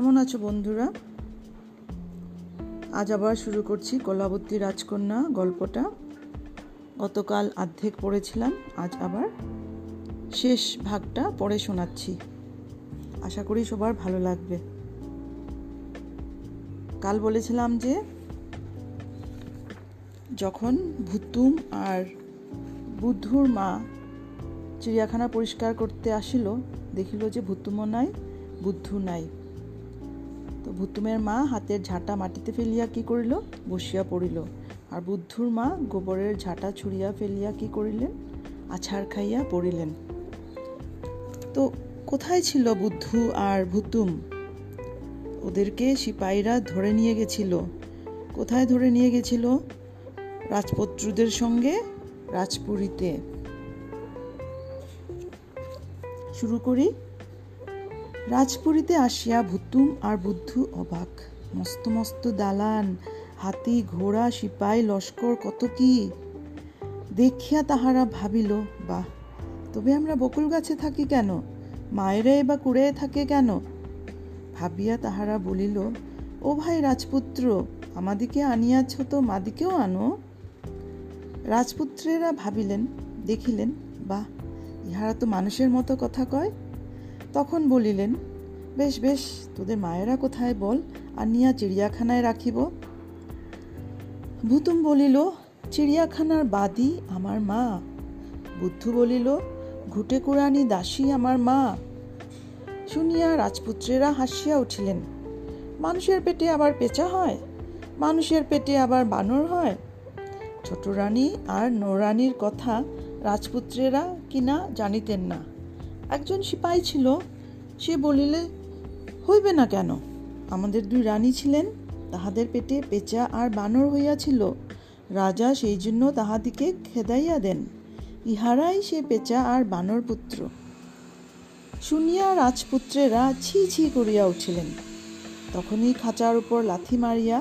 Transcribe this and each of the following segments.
কেমন আছো বন্ধুরা? আজ আবার শুরু করছি কলাবতী রাজকন্যা গল্পটা। গতকাল অর্ধেক পড়েছিলাম, আজ আবার শেষ ভাগটা পড়ে শোনাচ্ছি। আশা করি সবার ভালো লাগবে। কাল বলেছিলাম যে, যখন ভুতুম আর বুদ্ধুর মা চিড়িয়াখানা পরিষ্কার করতে আসিল, দেখিল যে ভুতুমও নাই, বুদ্ধু নাই। ভুতুমের মা হাতের ঝাঁটা মাটিতে ফেলিয়া কি করিল? বসিয়া পড়িল। আর বুদ্ধুর মা গোবরের ঝাঁটা ছুড়িয়া ফেলিয়া কি করিলেন? আছাড় খাইয়া পড়িলেন। তো কোথায় ছিল বুদ্ধু আর ভুতুম? ওদেরকে সিপাহীরা ধরে নিয়ে গেছিল। কোথায় ধরে নিয়ে গেছিল? রাজপত্রদের সঙ্গে রাজপুরীতে। শুরু করি। রাজপুরীতে আসিয়া ভুতুম আর বুদ্ধু অবাক। মস্ত মস্ত দালান, হাতি, ঘোড়া, সিপাই, লস্কর, কত কি? দেখিয়া তাহারা ভাবিল, বাহ, তবে আমরা বকুল গাছে থাকি কেন? মায়েরা বা কুড়ে থাকে কেন? ভাবিয়া তাহারা বলিল, ও ভাই রাজপুত্র, আমাদিকে আনিয়াছ তো, মাদিকেও আনো? রাজপুত্রেরা ভাবিলেন, দেখিলেন, বাহ, ইহারা তো মানুষের মতো কথা কয়। তখন বলিলেন, বেশ বেশ, তোদের মায়েরা কোথায় বল আনিয়া চিড়িয়াখানায় রাখিব? ভুতুম বলিল, চিড়িয়াখানার বাদী আমার মা। বুদ্ধু বলিল, ঘুটে কুড়ানি দাসী আমার মা। শুনিয়া রাজপুত্রেরা হাসিয়া উঠিলেন, মানুষের পেটে আবার পেঁচা হয়? মানুষের পেটে আবার বানর হয়? ছোট রানী আর নোরানির কথা রাজপুত্রেরা কিনা জানিতেন না। একজন সিপাই ছিল, সে বলিলে, হইবে না কেন? আমাদের দুই রানী ছিলেন, তাহাদের পেটে পেঁচা আর বানর হইয়াছিল। রাজা সেই জন্য তাহাদিকে খেদাইয়া দেন। ইহারাই সে পেঁচা আর বানর পুত্র। শুনিয়া রাজপুত্রেরা ছি ছি করিয়া উঠিলেন। তখনই খাঁচার উপর লাথি মারিয়া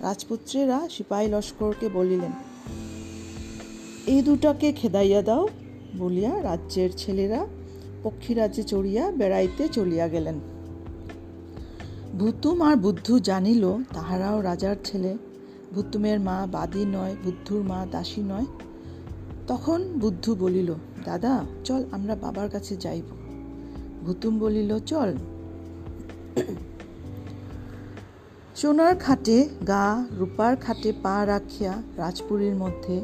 রাজপুত্রেরা সিপাহী লস্করকে বলিলেন, এই দুটাকে খেদাইয়া দাও। বলিয়া রাজ্যের ছেলেরা পক্ষীরাজ্যে চড়িয়া বেড়াইতে চলিয়া গেলেন। ভুতুম আর বুদ্ধু জানিল, তাহারাও রাজার ছেলে। ভুতুমের মা বাদী নয়, বুদ্ধুর মা দাসী নয়। তখন বুদ্ধু বলিল, দাদা, চল, আমরা বাবার কাছে যাইব। ভুতুম বলিল, চল। সোনার খাটে গা, রূপার খাটে পা রাখিয়া রাজপুরীর মধ্যে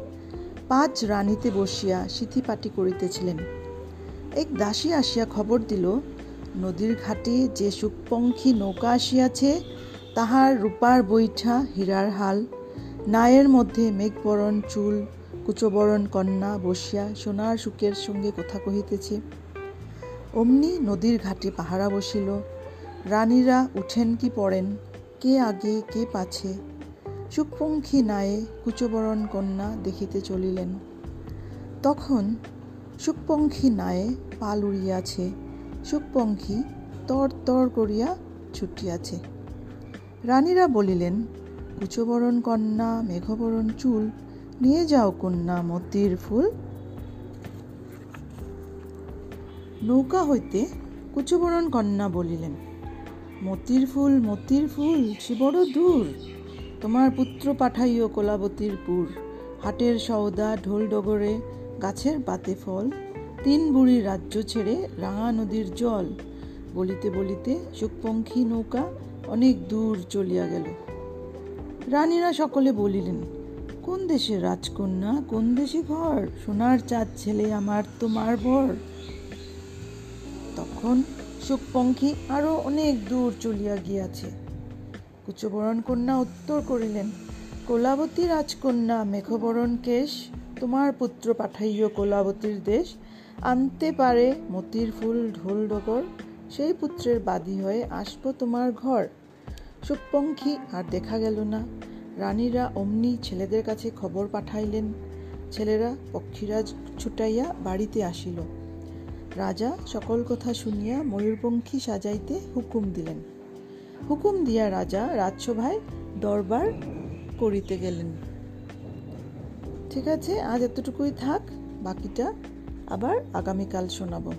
পাঁচ রানীতে বসিয়া সিথিপাটি করিতেছিলেন। এক দাসী আসিয়া খবর দিল, নদীর ঘাটে যে সুকপঙ্খী নৌকা আসিয়াছে, তাহার রূপার বৈঠা হীরার হাল। নায়ের মধ্যে মেঘবরণ, চুল, কুচবরণ কন্যা বসিয়া সোনার সুখের সঙ্গে কথা কহিতেছে। অমনি নদীর ঘাটে পাহারা বসিল, রানীরা উঠেন কি পড়েন, কে আগে কে পাছে? সুখপঙ্খী নায়ে কুচবরণ কন্যা দেখিতে চলিলেন। তখন সুখপঙ্খী নায়ে পাল উড়িয়াছে সুখপঙ্খী তর তর করিয়া ছুটিয়াছে। রানীরা বলিলেন কুচবরণ কন্যা, মেঘবরণ চুল, নিয়ে যাও কন্যা মতির ফুল। নৌকা হইতে কুচবরণ কন্যা বলিলেন, মতির ফুল মতির ফুল, সে বড় দূর তোমার পুত্র পাঠাইও কোলাবতীর পুর। হাটের সওদা, ঢোল ডগরে গাছের পাতে ফল, তিন বুড়ি রাজ্য ছেড়ে রাঙা নদীর জল। বলিতে বলিতে সুখপঙ্খী নৌকা অনেক দূর চলিয়া গেল। রানীরা সকলে বলিলেন, কোন দেশের রাজকন্যা, কোন দেশে ঘর? সোনার চাঁদ ছেলে আমার তোমার ভর তখন সুখপঙ্খী আরও অনেক দূর চলিয়া গিয়াছে। কুচবরণ কন্যা উত্তর করিলেন, কোলাবতী রাজকন্যা, মেঘবরণ কেশ তোমার পুত্র পাঠাইও কোলাবতীর দেশ। আনতে পারে মতির ফুল ঢোল ডগর, সেই পুত্রের বাদী হয়ে আসব তোমার ঘর। সুখপঙ্খী আর দেখা গেল না। রানীরা অমনি ছেলেদের কাছে খবর পাঠাইলেন। ছেলেরা পক্ষীরাজ ছুটাইয়া বাড়িতে আসিল। রাজা সকল কথা শুনিয়া ময়ূরপঙ্খী সাজাইতে হুকুম দিলেন। হুকুম দিয়া রাজা রাজসভায় দরবার করিতে গেলেন। ঠিক আছে? আজ এতটুকুই থাক বাকিটা আবার আগামীকাল শোনাবো।